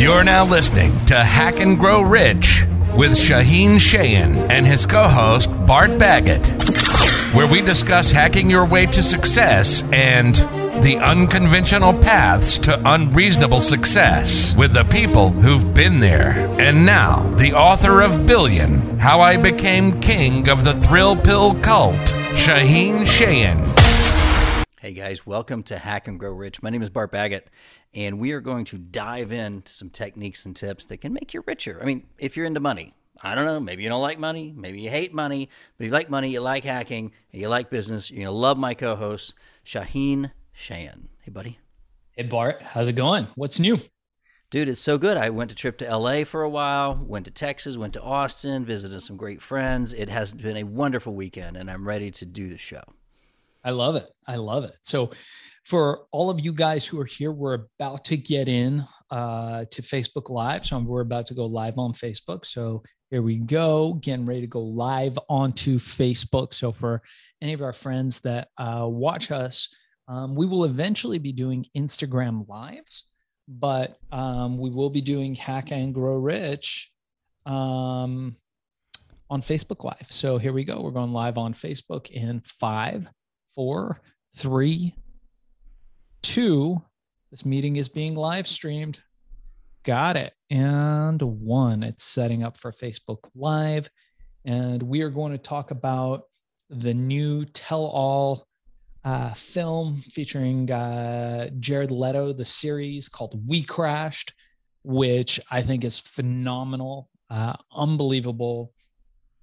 You're now listening to Hack and Grow Rich with Shaheen Shayan and his co host, Bart Baggett, where we discuss hacking your way to success and the unconventional paths to unreasonable success with the people who've been there. And now, the author of Billion How I Became King of the Thrill Pill Cult, Shaheen Shayan. Hey guys, welcome to Hack and Grow Rich. My name is Bart Baggett, and we are going to dive into some techniques and tips that can make you richer. I mean, if you're into money, I don't know, maybe you don't like money, maybe you hate money, but if you like money, you like hacking, and you like business, you're going to love my co host, Shaheen Shayan. Hey, buddy. Hey, Bart. How's it going? What's new? Dude, it's so good. I went to trip to LA for a while, went to Texas, went to Austin, visited some great friends. It has been a wonderful weekend, and I'm ready to do the show. I love it. I love it. So, for all of you guys who are here, we're about to get in uh, to Facebook Live. So, we're about to go live on Facebook. So, here we go, getting ready to go live onto Facebook. So, for any of our friends that uh, watch us, um, we will eventually be doing Instagram Lives, but um, we will be doing Hack and Grow Rich um, on Facebook Live. So, here we go. We're going live on Facebook in five four, three, two. This meeting is being live streamed. Got it. And one. It's setting up for Facebook Live. And we are going to talk about the new Tell All uh, film featuring uh, Jared Leto, the series called We Crashed, which I think is phenomenal, uh, unbelievable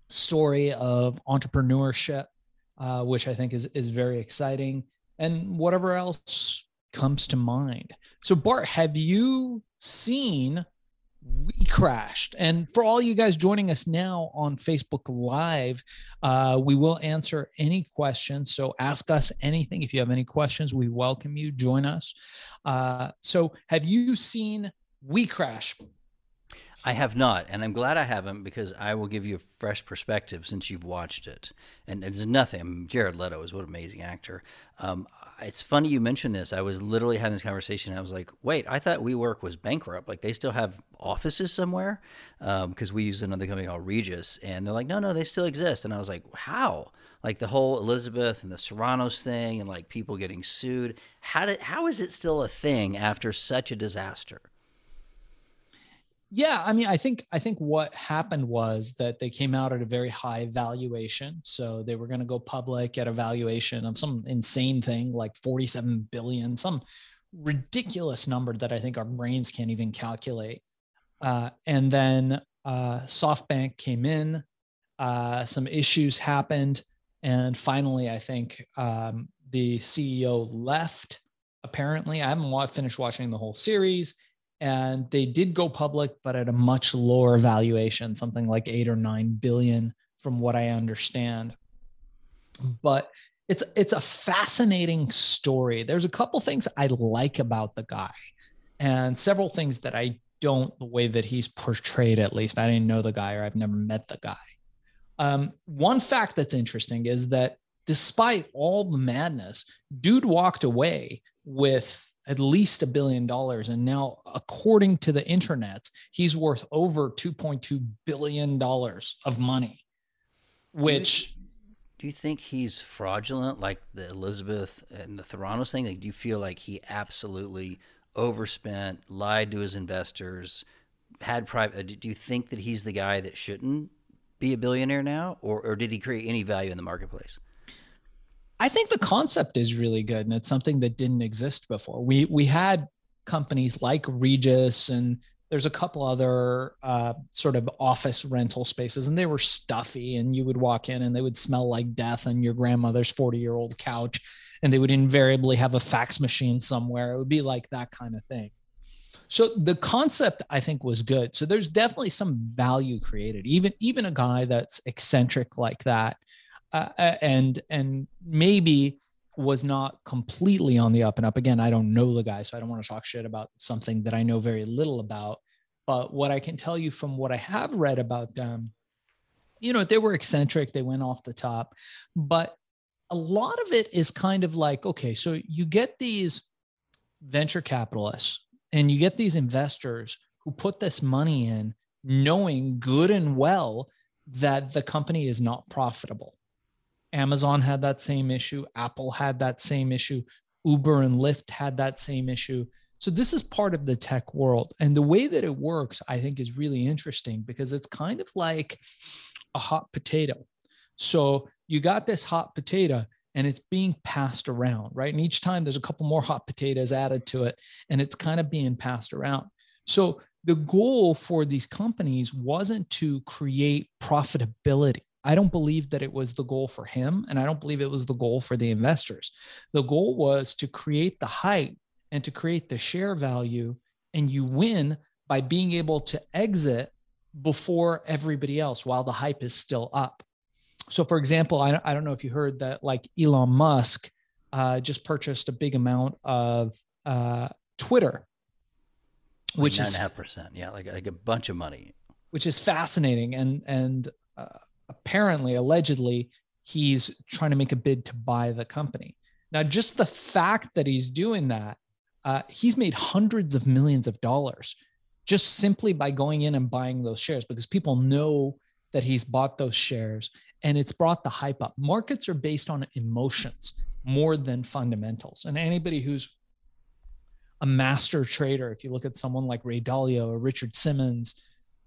story of entrepreneurship uh, which I think is is very exciting, and whatever else comes to mind. So, Bart, have you seen We Crashed? And for all you guys joining us now on Facebook Live, uh, we will answer any questions. So, ask us anything. If you have any questions, we welcome you. Join us. Uh, so, have you seen We Crash? I have not, and I'm glad I haven't because I will give you a fresh perspective since you've watched it. And it's nothing. Jared Leto is what an amazing actor. Um, it's funny you mentioned this. I was literally having this conversation. I was like, "Wait, I thought WeWork was bankrupt. Like they still have offices somewhere?" Because um, we use another company called Regus, and they're like, "No, no, they still exist." And I was like, "How?" Like the whole Elizabeth and the Theranos thing, and like people getting sued. How did? How is it still a thing after such a disaster? Yeah, I mean, I think I think what happened was that they came out at a very high valuation. So they were going to go public at a valuation of some insane thing like 47 billion, some ridiculous number that I think our brains can't even calculate. Uh, and then uh, SoftBank came in, uh, some issues happened, and finally, I think um, the CEO left. Apparently, I haven't finished watching the whole series and they did go public but at a much lower valuation something like 8 or 9 billion from what i understand. But it's it's a fascinating story. There's a couple things i like about the guy and several things that i don't the way that he's portrayed at least. I didn't know the guy or i've never met the guy. Um, one fact that's interesting is that despite all the madness dude walked away with at least a billion dollars. And now, according to the internet, he's worth over $2.2 billion of money, which. Do you think he's fraudulent like the Elizabeth and the Theranos thing? Like, do you feel like he absolutely overspent, lied to his investors, had private? Uh, do you think that he's the guy that shouldn't be a billionaire now, or, or did he create any value in the marketplace? I think the concept is really good and it's something that didn't exist before. We we had companies like Regus and there's a couple other uh, sort of office rental spaces and they were stuffy and you would walk in and they would smell like death on your grandmother's 40 year old couch and they would invariably have a fax machine somewhere. It would be like that kind of thing. So the concept i think was good. So there's definitely some value created. Even even a guy that's eccentric like that uh, uh, and and maybe was not completely on the up and up. Again, I don't know the guy, so I don't want to talk shit about something that I know very little about. But what I can tell you from what I have read about them, you know, they were eccentric, they went off the top, but a lot of it is kind of like, okay, so you get these venture capitalists and you get these investors who put this money in knowing good and well that the company is not profitable. Amazon had that same issue, Apple had that same issue, Uber and Lyft had that same issue. So this is part of the tech world. And the way that it works, I think, is really interesting because it's kind of like a hot potato. So you got this hot potato and it's being passed around, right? And each time there's a couple more hot potatoes added to it and it's kind of being passed around. So the goal for these companies wasn't to create profitability. I don't believe that it was the goal for him, and I don't believe it was the goal for the investors. The goal was to create the hype and to create the share value, and you win by being able to exit before everybody else while the hype is still up. So, for example, I, I don't know if you heard that, like Elon Musk uh, just purchased a big amount of uh, Twitter which is half percent. Yeah, like like a bunch of money. Which is fascinating, and and uh, apparently, allegedly, he's trying to make a bid to buy the company. Now, just the fact that he's doing that, uh, he's made hundreds of millions of dollars just simply by going in and buying those shares because people know that he's bought those shares and it's brought the hype up. Markets are based on emotions more than fundamentals. And anybody who's a master trader. If you look at someone like Ray Dalio or Richard Simmons,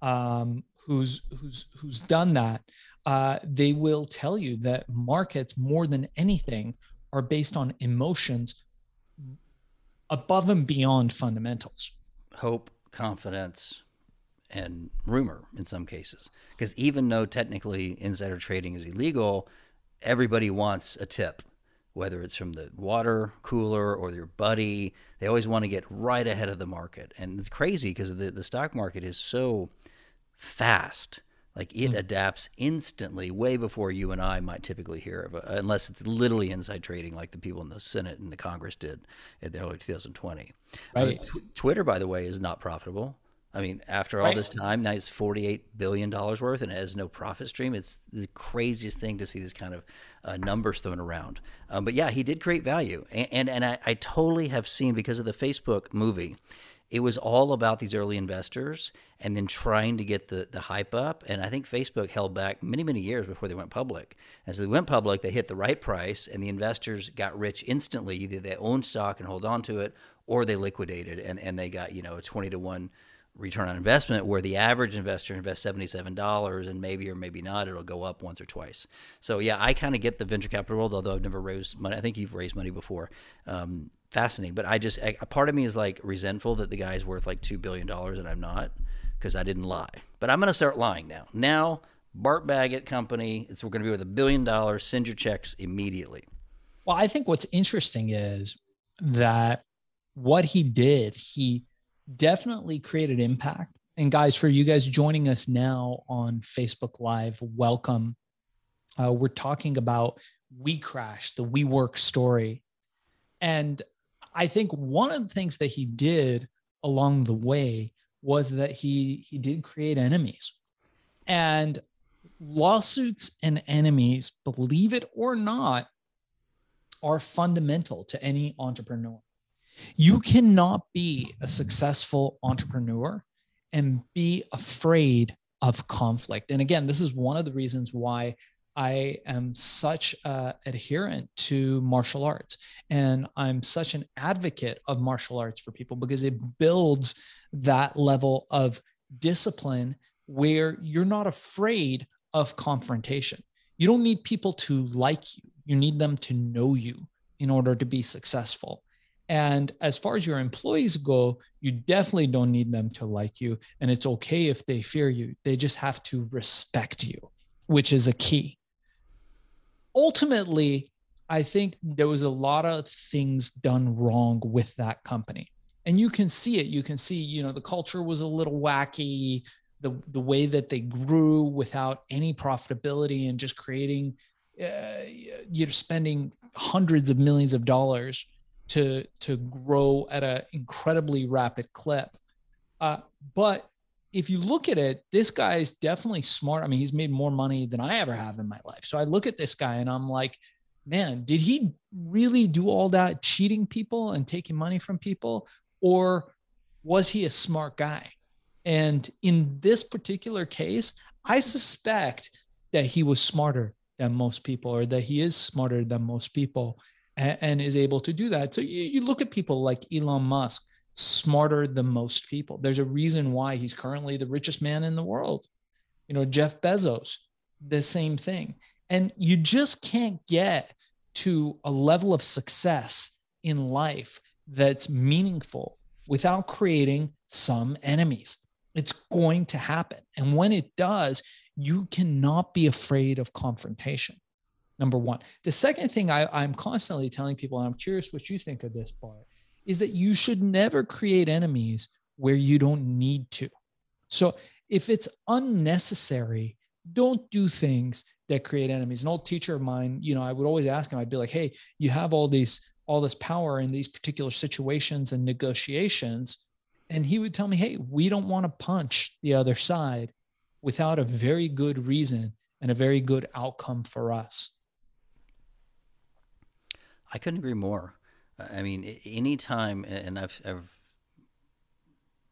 um, who's who's who's done that, uh, they will tell you that markets more than anything are based on emotions above and beyond fundamentals. Hope, confidence, and rumor in some cases. Because even though technically insider trading is illegal, everybody wants a tip whether it's from the water cooler or your buddy. They always want to get right ahead of the market. And it's crazy because the, the stock market is so fast. Like it mm. adapts instantly, way before you and I might typically hear of it, unless it's literally inside trading, like the people in the Senate and the Congress did in the early 2020. Right. Uh, tw- Twitter, by the way, is not profitable. I mean, after all right. this time, now it's forty-eight billion dollars worth, and it has no profit stream. It's the craziest thing to see this kind of uh, numbers thrown around. Um, but yeah, he did create value, and and, and I, I, totally have seen because of the Facebook movie. It was all about these early investors and then trying to get the, the hype up. And I think Facebook held back many, many years before they went public. As they went public, they hit the right price and the investors got rich instantly. Either they owned stock and hold on to it or they liquidated and, and they got, you know, a 20 to 1 return on investment where the average investor invests $77 and maybe or maybe not it'll go up once or twice so yeah i kind of get the venture capital world although i've never raised money i think you've raised money before um, fascinating but i just a part of me is like resentful that the guy's worth like $2 billion and i'm not because i didn't lie but i'm going to start lying now now bart baggett company it's we're going to be with a billion dollars send your checks immediately well i think what's interesting is that what he did he definitely created impact. And guys, for you guys joining us now on Facebook Live, welcome. Uh, we're talking about We Crash, the WeWork story. And I think one of the things that he did along the way was that he he did create enemies. And lawsuits and enemies, believe it or not, are fundamental to any entrepreneur. You cannot be a successful entrepreneur and be afraid of conflict. And again, this is one of the reasons why I am such an adherent to martial arts and I'm such an advocate of martial arts for people because it builds that level of discipline where you're not afraid of confrontation. You don't need people to like you, you need them to know you in order to be successful. And as far as your employees go, you definitely don't need them to like you. And it's okay if they fear you. They just have to respect you, which is a key. Ultimately, I think there was a lot of things done wrong with that company. And you can see it. You can see, you know, the culture was a little wacky, the, the way that they grew without any profitability and just creating, uh, you're spending hundreds of millions of dollars to to grow at an incredibly rapid clip. Uh, but if you look at it, this guy is definitely smart. I mean, he's made more money than I ever have in my life. So I look at this guy and I'm like, man, did he really do all that cheating people and taking money from people? Or was he a smart guy? And in this particular case, I suspect that he was smarter than most people, or that he is smarter than most people and, and is able to do that. So you, you look at people like Elon Musk, smarter than most people. There's a reason why he's currently the richest man in the world. You know, Jeff Bezos, the same thing. And you just can't get to a level of success in life that's meaningful without creating some enemies. It's going to happen. And when it does, you cannot be afraid of confrontation. Number one. The second thing I, am constantly telling people, and I'm curious what you think of this part, is that you should never create enemies where you don't need to. So if it's unnecessary, don't do things that create enemies. An old teacher of mine, you know, I would always ask him, I'd be like, hey, you have all these all this power in these particular situations and negotiations. And he would tell me, hey, we don't want to punch the other side without a very good reason and a very good outcome for us. I couldn't agree more. I mean, anytime, and I've, I've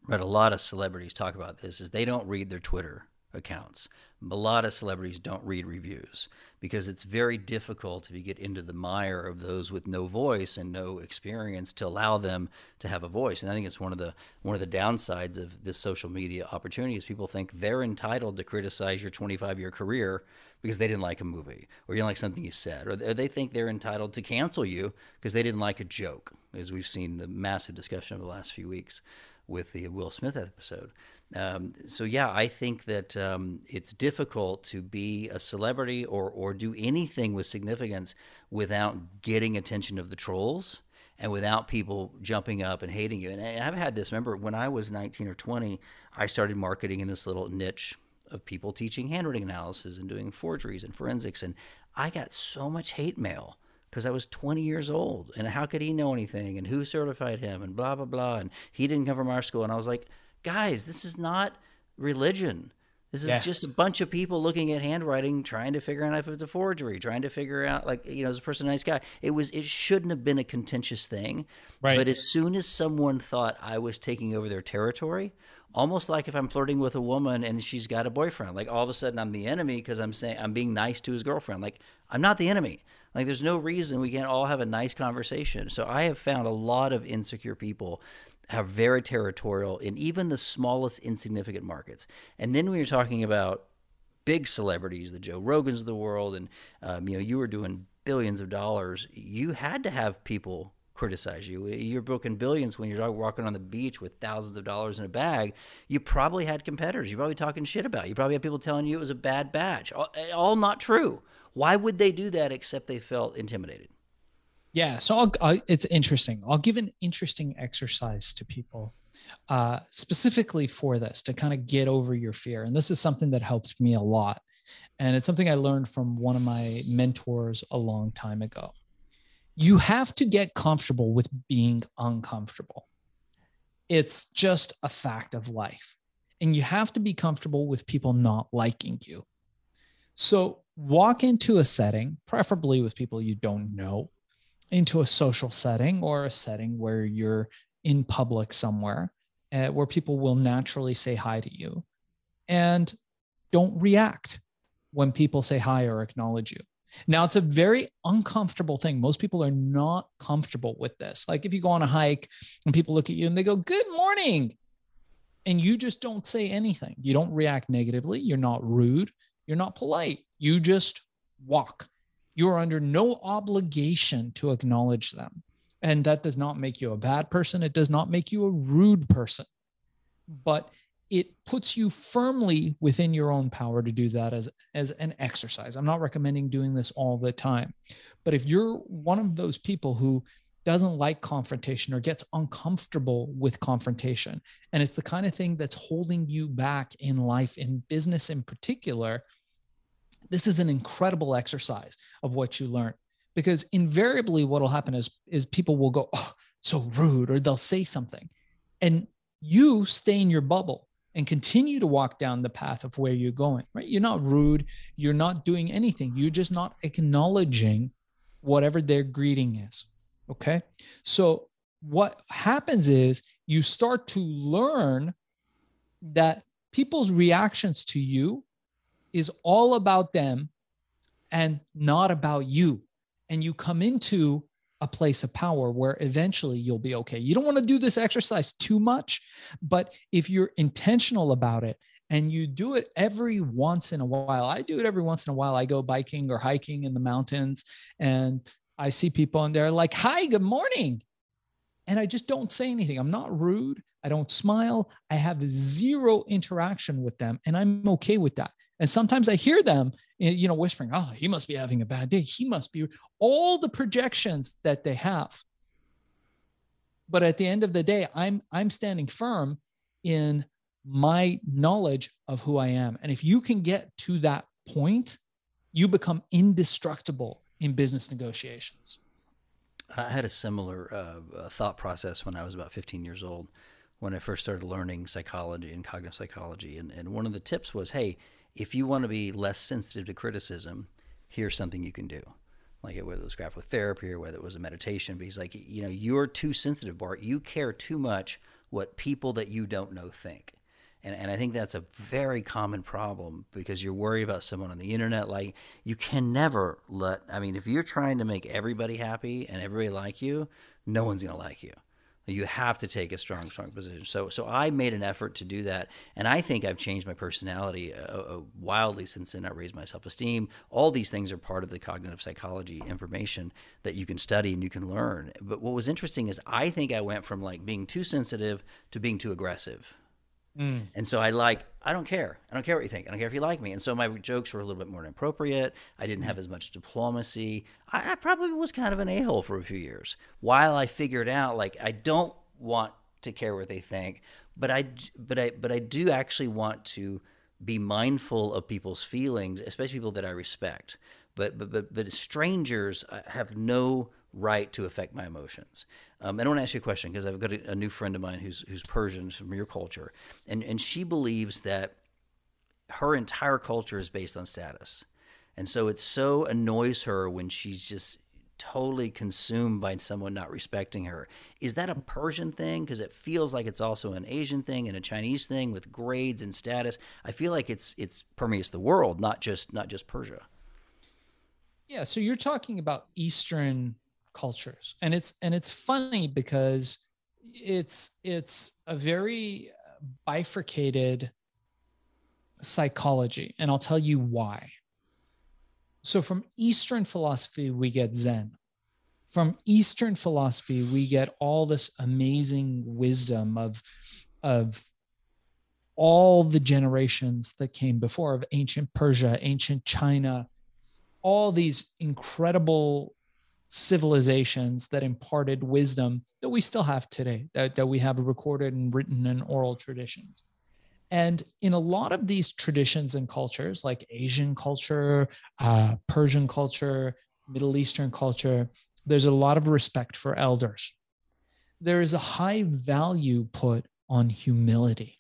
read a lot of celebrities talk about this, is they don't read their Twitter accounts. A lot of celebrities don't read reviews because it's very difficult if you get into the mire of those with no voice and no experience to allow them to have a voice. And I think it's one of the one of the downsides of this social media opportunity is people think they're entitled to criticize your 25 year career because they didn't like a movie or you didn't like something you said, or they think they're entitled to cancel you because they didn't like a joke, as we've seen the massive discussion over the last few weeks with the Will Smith episode. Um, so yeah, I think that um, it's difficult to be a celebrity or or do anything with significance without getting attention of the trolls and without people jumping up and hating you. And I've had this. Remember when I was 19 or 20, I started marketing in this little niche of people teaching handwriting analysis and doing forgeries and forensics, and I got so much hate mail because I was 20 years old. And how could he know anything? And who certified him? And blah blah blah. And he didn't come from our school. And I was like guys, this is not religion. This is yeah. just a bunch of people looking at handwriting, trying to figure out if it's a forgery, trying to figure out, like, you know, is a person a nice guy? It was, it shouldn't have been a contentious thing. Right. But as soon as someone thought I was taking over their territory, almost like if I'm flirting with a woman and she's got a boyfriend, like all of a sudden I'm the enemy because I'm saying I'm being nice to his girlfriend. Like, I'm not the enemy. Like, there's no reason we can't all have a nice conversation. So I have found a lot of insecure people are very territorial in even the smallest insignificant markets. And then when you're talking about big celebrities, the Joe Rogans of the world, and um, you know you were doing billions of dollars, you had to have people criticize you. You're booking billions when you're walking on the beach with thousands of dollars in a bag. You probably had competitors. You're probably talking shit about. You. you probably had people telling you it was a bad batch. All, all not true. Why would they do that except they felt intimidated? Yeah, so I'll, I'll, it's interesting. I'll give an interesting exercise to people uh, specifically for this to kind of get over your fear. And this is something that helped me a lot. And it's something I learned from one of my mentors a long time ago. You have to get comfortable with being uncomfortable. It's just a fact of life. And you have to be comfortable with people not liking you. So walk into a setting, preferably with people you don't know into a social setting or a setting where you're in public somewhere uh, where people will naturally say hi to you and don't react when people say hi or acknowledge you. Now, it's a very uncomfortable thing. Most people are not comfortable with this. Like if you go on a hike and people look at you and they go, Good morning. And you just don't say anything. You don't react negatively. You're not rude. You're not polite. You just walk you are under no obligation to acknowledge them. And that does not make you a bad person. It does not make you a rude person. But it puts you firmly within your own power to do that as, as an exercise. I'm not recommending doing this all the time. But if you're one of those people who doesn't like confrontation or gets uncomfortable with confrontation, and it's the kind of thing that's holding you back in life, in business in particular, this is an incredible exercise of what you learn. Because invariably what will happen is is people will go oh so rude or they'll say something. And you stay in your bubble and continue to walk down the path of where you're going right? You're not rude. You're not doing anything. You're just not acknowledging whatever their greeting is okay? So what happens is you start to learn that people's reactions to you is all about them and not about you. And you come into a place of power where eventually you'll be okay. You don't want to do this exercise too much, but if you're intentional about it and you do it every once in a while, I do it every once in a while. I go biking or hiking in the mountains and I see people and they're like, Hi, good morning. And I just don't say anything. I'm not rude. I don't smile. I have zero interaction with them. And I'm okay with that. And sometimes I hear them, eh, you know, whispering, oh, he must be having a bad day. He must be all the projections that they have. But at the end of the day, I'm I'm standing firm in my knowledge of who I am. And if you can get to that point, you become indestructible in business negotiations. I had a similar uh, thought process when I was about 15 years old, when I first started learning psychology and cognitive psychology. And, and one of the tips was, hey, if you want to be less sensitive to criticism, here's something you can do. Like whether it was graphotherapy or whether it was a meditation. But he's like, you know, you're too sensitive, Bart. You care too much what people that you don't know think. And, and I think that's a very common problem because you're worried about someone on the internet. Like, you can never let, I mean, if you're trying to make everybody happy and everybody like you, no one's going to like you. You have to take a strong, strong position. So, so I made an effort to do that, and I think I've changed my personality uh, uh, wildly since then. I raised my self-esteem. All these things are part of the cognitive psychology information that you can study and you can learn. But what was interesting is I think I went from like being too sensitive to being too aggressive. Mm. And so I like, I don't care. I don't care what you think. I don't care if you like me. And so my jokes were a little bit more inappropriate. I didn't have mm. as much diplomacy. I, I probably was kind of an a hole for a few years while I figured out, like, I don't want to care what they think, but I, but I, but I do actually want to be mindful of people's feelings, especially people that I respect. But, but, but, but strangers uh, have no right to affect my emotions. Um, and I want to ask you a question because I've got a, a, new friend of mine who's who's Persian from your culture, and and she believes that her entire culture is based on status, and so it so annoys her when she's just totally consumed by someone not respecting her. Is that a Persian thing? Because it feels like it's also an Asian thing and a Chinese thing with grades and status. I feel like it's it's permeates the world, not just not just Persia. Yeah, so you're talking about Eastern cultures. And it's and it's funny because it's it's a very bifurcated psychology and i'll tell you why. So from eastern philosophy we get zen. From eastern philosophy we get all this amazing wisdom of of all the generations that came before of ancient persia ancient china all these incredible civilizations that imparted wisdom that we still have today, that, that we have recorded and written in oral traditions. And in a lot of these traditions and cultures, like Asian culture, uh, Persian culture, Middle Eastern culture, there's a lot of respect for elders. There is a high value put on humility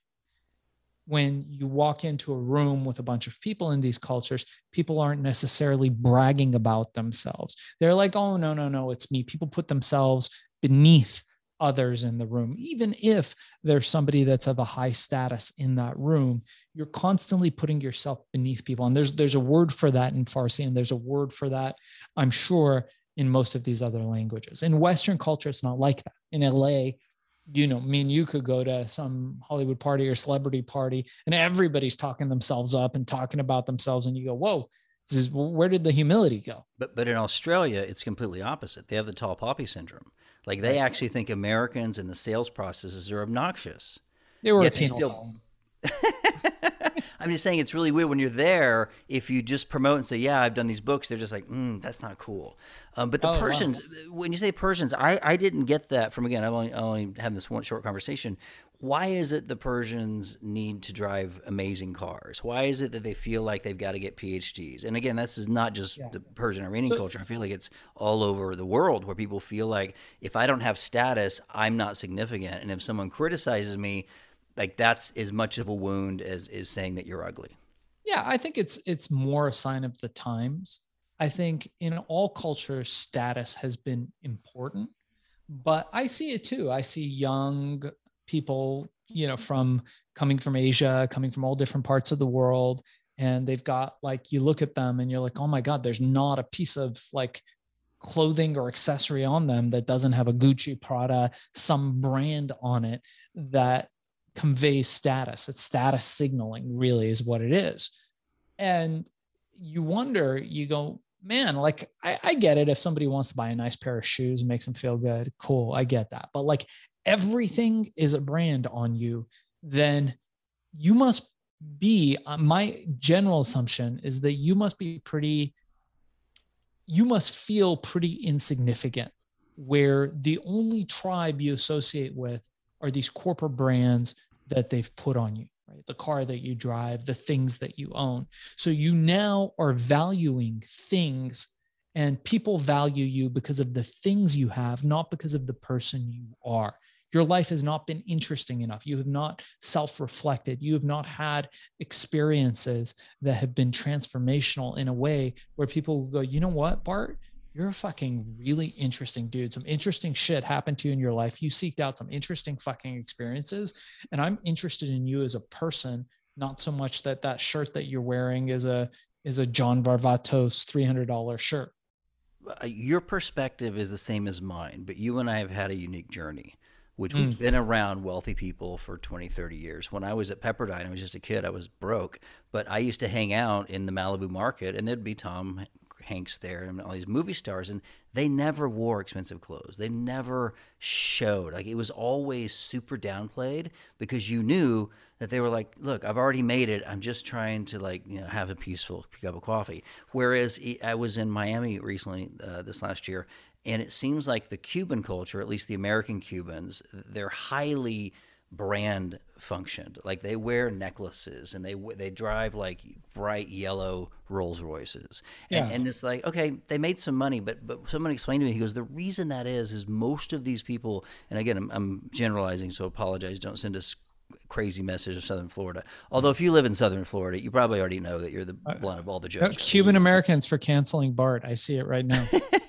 when you walk into a room with a bunch of people in these cultures, people aren't necessarily bragging about themselves. They're like, oh, no, no, no, it's me. People put themselves beneath others in the room. Even if there's somebody that's of a high status in that room, you're constantly putting yourself beneath people. And there's there's a word for that in Farsi, and there's a word for that, I'm sure, in most of these other languages. In Western culture, it's not like that. In LA, you know, me and you could go to some Hollywood party or celebrity party and everybody's talking themselves up and talking about themselves. And you go, whoa, this is, where did the humility go? But, but in Australia, it's completely opposite. They have the tall poppy syndrome. Like they actually think Americans and the sales processes are obnoxious. They were Yet a still, I'm just saying it's really weird when you're there. If you just promote and say, "Yeah, I've done these books," they're just like, mm, "That's not cool." Um, but the oh, Persians, wow. when you say Persians, I, I didn't get that from again. I've only, I only had this one short conversation. Why is it the Persians need to drive amazing cars? Why is it that they feel like they've got to get PhDs? And again, this is not just yeah. the Persian Iranian culture. I feel like it's all over the world where people feel like if I don't have status, I'm not significant, and if someone criticizes me like that's as much of a wound as is saying that you're ugly yeah i think it's it's more a sign of the times i think in all cultures status has been important but i see it too i see young people, you know, from coming from Asia, coming from all different parts of the world. And they've got like, you look at them and you're like, oh my God, there's not a piece of like clothing or accessory on them that doesn't have a Gucci, Prada, some brand on it that conveys status. It's status signaling, really, is what it is. And you wonder, you go, man, like I, I get it. If somebody wants to buy a nice pair of shoes and makes them feel good, cool. I get that. But like everything is a brand on you, then you must be, uh, my general assumption is that you must be pretty, you must feel pretty insignificant where the only tribe you associate with are these corporate brands that they've put on you right? The car that you drive, the things that you own. So you now are valuing things and people value you because of the things you have, not because of the person you are. Your life has not been interesting enough. You have not self reflected. You have not had experiences that have been transformational in a way where people go, you know what, Bart? You're a fucking really interesting dude. Some interesting shit happened to you in your life. You seeked out some interesting fucking experiences. And I'm interested in you as a person, not so much that that shirt that you're wearing is a is a John Varvatos $300 shirt. Uh, your perspective is the same as mine, but you and I have had a unique journey, which mm. we've been around wealthy people for 20, 30 years. When I was at Pepperdine, I was just a kid, I was broke, but I used to hang out in the Malibu market and there'd be Tom Hanks there and all these movie stars, and they never wore expensive clothes. They never showed. Like it was always super downplayed because you knew that they were like, "Look, I've already made it. I'm just trying to like you know have a peaceful cup of coffee." Whereas I was in Miami recently uh, this last year, and it seems like the Cuban culture, at least the American Cubans, they're highly brand functioned. Like they wear necklaces and they they drive like bright yellow Rolls Royces. And, yeah. and it's like okay, they made some money, but but someone explained to me. He goes, the reason that is is most of these people. And again, I'm, I'm generalizing, so apologize. Don't send us crazy message of Southern Florida. Although if you live in Southern Florida, you probably already know that you're the uh, blunt of all the uh, jokes. Cuban Americans for canceling Bart. I see it right now.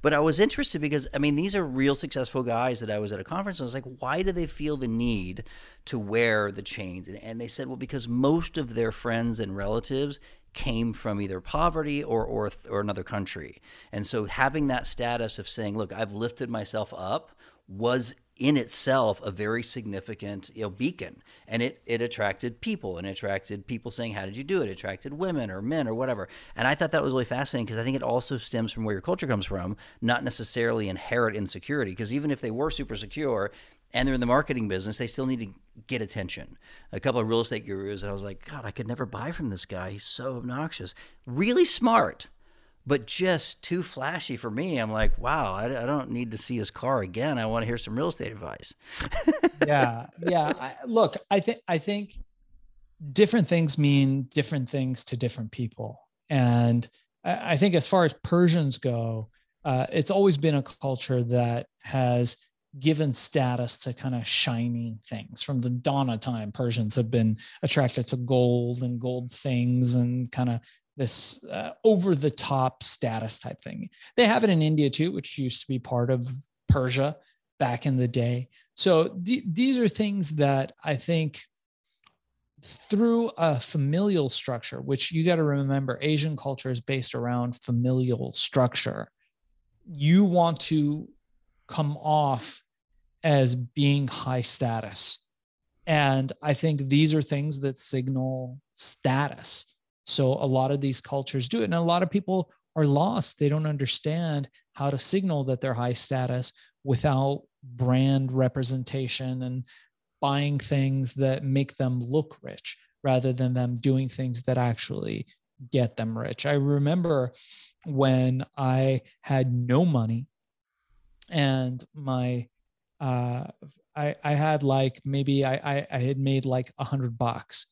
But I was interested because I mean these are real successful guys that I was at a conference. And I was like, why do they feel the need to wear the chains? And, and they said, well, because most of their friends and relatives came from either poverty or, or or another country, and so having that status of saying, look, I've lifted myself up was in itself a very significant you know beacon and it it attracted people and it attracted people saying how did you do it? it attracted women or men or whatever and i thought that was really fascinating because i think it also stems from where your culture comes from not necessarily inherent insecurity because even if they were super secure and they're in the marketing business, they still need to get attention. A couple of real estate gurus, and I was like, God, I could never buy from this guy. He's so obnoxious. Really smart, but just too flashy for me. I'm like, wow, I, I, don't need to see his car again. I want to hear some real estate advice. yeah, yeah. I, look, I think I think different things mean different things to different people, and I, I think as far as Persians go, uh, it's always been a culture that has given status to kind of shiny things from the dawn of time persians have been attracted to gold and gold things and kind of this uh, over the top status type thing. They have it in India too, which used to be part of Persia back in the day. So th- these are things that I think through a familial structure, which you got to remember, Asian culture is based around familial structure. You want to come off as being high status. And I think these are things that signal status so a lot of these cultures do it. And a lot of people are lost. They don't understand how to signal that they're high status without brand representation and buying things that make them look rich rather than them doing things that actually get them rich. I remember when I had no money and my uh I I had like maybe I I, I had made like a hundred bucks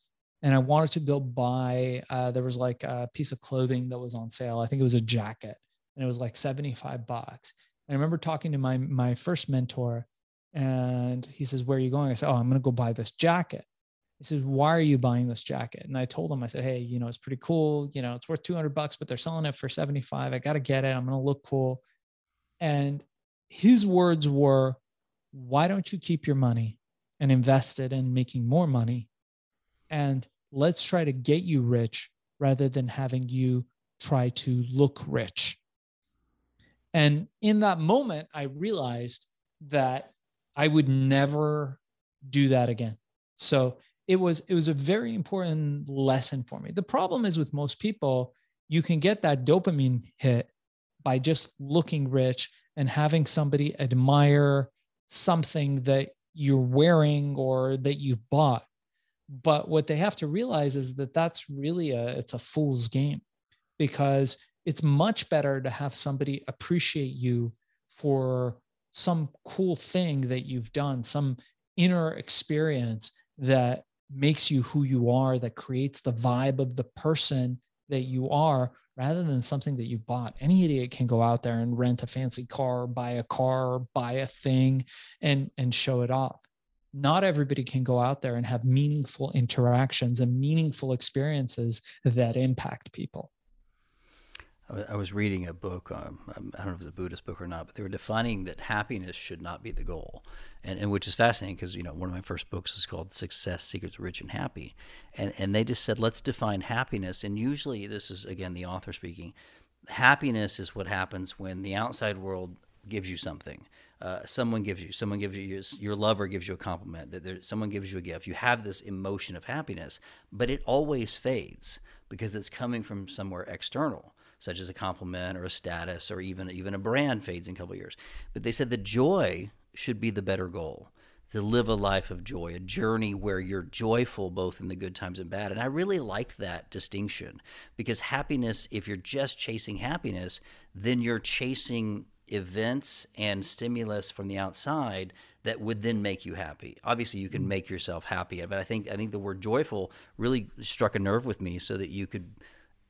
and I wanted to go buy. Uh, there was like a piece of clothing that was on sale. I think it was a jacket, and it was like seventy five bucks. And I remember talking to my my first mentor, and he says, "Where are you going?" I said, "Oh, I'm going to go buy this jacket." He says, "Why are you buying this jacket?" And I told him, I said, "Hey, you know, it's pretty cool. You know, it's worth 200 bucks, but they're selling it for 75. I got to get it. I'm going to look cool." And his words were, "Why don't you keep your money and invest it in making more money. And let's try to get you rich rather than having you try to look rich. And in that moment, I realized that I would never do that again. So it was it was a very important lesson for me. The problem is with most people, you can get that dopamine hit by just looking rich and having somebody admire something that you're wearing or that you've bought. But what they have to realize is that that's really a it's a fool's game because it's much better to have somebody appreciate you for some cool thing that you've done, some inner experience that makes you who you are, that creates the vibe of the person that you are, rather than something that you bought. Any idiot can go out there and rent a fancy car, buy a car, buy a thing, and and show it off. Not everybody can go out there and have meaningful interactions and meaningful experiences that impact people. I was reading a book. Um, I don't know if it's a Buddhist book or not, but they were defining that happiness should not be the goal, and, and which is fascinating because you know one of my first books is called Success: Secrets Rich and Happy, and and they just said let's define happiness, and usually this is again the author speaking. Happiness is what happens when the outside world gives you something. Uh, someone gives you, someone gives you, your lover gives you a compliment, that there, someone gives you a gift. You have this emotion of happiness, but it always fades because it's coming from somewhere external such as a compliment or a status or even even a brand fades in a couple years. But they said the joy should be the better goal to live a life of joy, a journey where you're joyful both in the good times and bad. And I really like that distinction because happiness, if you're just chasing happiness, then you're chasing events and stimulus from the outside that would then make you happy. Obviously, you can mm. make yourself happy, but I think I think the word joyful really struck a nerve with me so that you could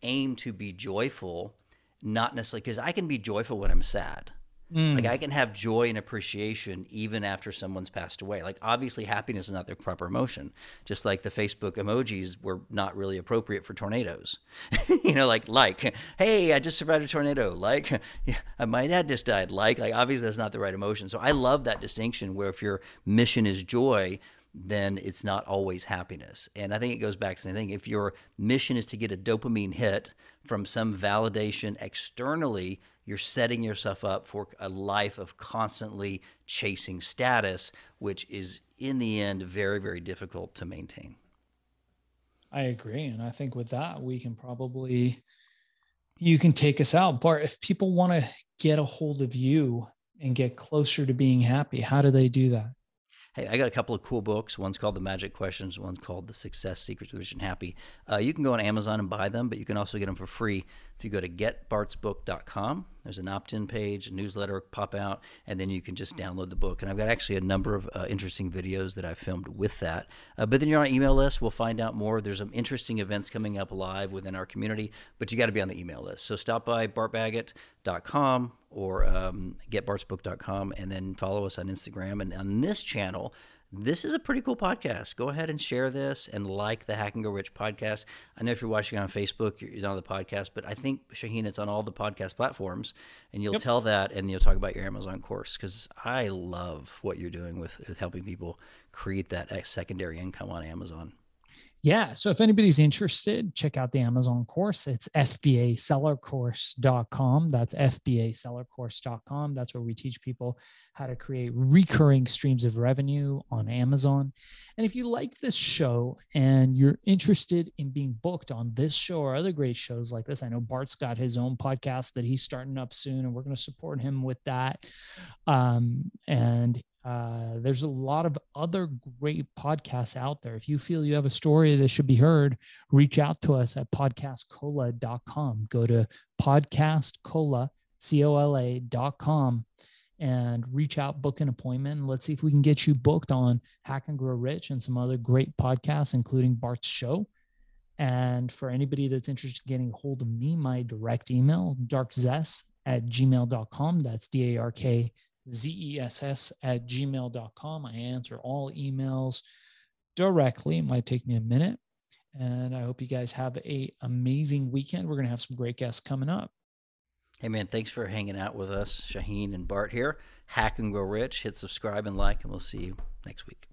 aim to be joyful, not necessarily because I can be joyful when I'm sad. Mm. Like I can have joy and appreciation even after someone's passed away. Like obviously happiness is not the proper emotion. Just like the Facebook emojis were not really appropriate for tornadoes. you know, like like, hey, I just survived a tornado. Like, yeah, my dad just died. Like, like obviously that's not the right emotion. So I love that distinction where if your mission is joy, then it's not always happiness. And I think it goes back to the thing. If your mission is to get a dopamine hit from some validation externally, you're setting yourself up for a life of constantly chasing status, which is in the end very, very difficult to maintain. I agree. And I think with that, we can probably, you can take us out. Bart, if people want to get a hold of you and get closer to being happy, how do they do that? Hey, I got a couple of cool books. One's called The Magic Questions, one's called The Success Secrets of Rich and Happy. Uh, you can go on Amazon and buy them, but you can also get them for free if you go to getbartsbook.com. There's an opt in page, a newsletter pop out, and then you can just download the book. And I've got actually a number of uh, interesting videos that I've filmed with that. Uh, but then you're on our email list. We'll find out more. There's some interesting events coming up live within our community, but you got to be on the email list. So stop by bartbaggett.com or um, getbartsbook.com and then follow us on Instagram. And on this channel, this is a pretty cool podcast. Go ahead and share this and like the Hack and Go Rich podcast. I know if you're watching on Facebook, you're on the podcast, but I think Shaheen, it's on all the podcast platforms, and you'll yep. tell that and you'll talk about your Amazon course because I love what you're doing with, with helping people create that eh, secondary income on Amazon yeah. So if anybody's interested, check out the Amazon course. It's FBAsellercourse.com. That's FBAsellercourse.com. That's where we teach people how to create recurring streams of revenue on Amazon. And if you like this show and you're interested in being booked on this show or other great shows like this, I know Bart's got his own podcast that he's starting up soon, and we're going to support him with that. Um, and uh, there's a lot of other great podcasts out there. If you feel you have a story that should be heard, reach out to us at podcastcola.com. Go to podcastcola, C-O-L-A dot com and reach out, book an appointment. And let's see if we can get you booked on Hack and Grow Rich and some other great podcasts, including Bart's show. And for anybody that's interested in getting a hold of me, my direct email, darkzess at gmail.com. That's D A R K zess at gmail.com. I answer all emails directly. It might take me a minute. And I hope you guys have a amazing weekend. We're going to have some great guests coming up. Hey man, thanks for hanging out with us, Shaheen and Bart here. Hack and Grow Rich. Hit subscribe and like, and we'll see you next week.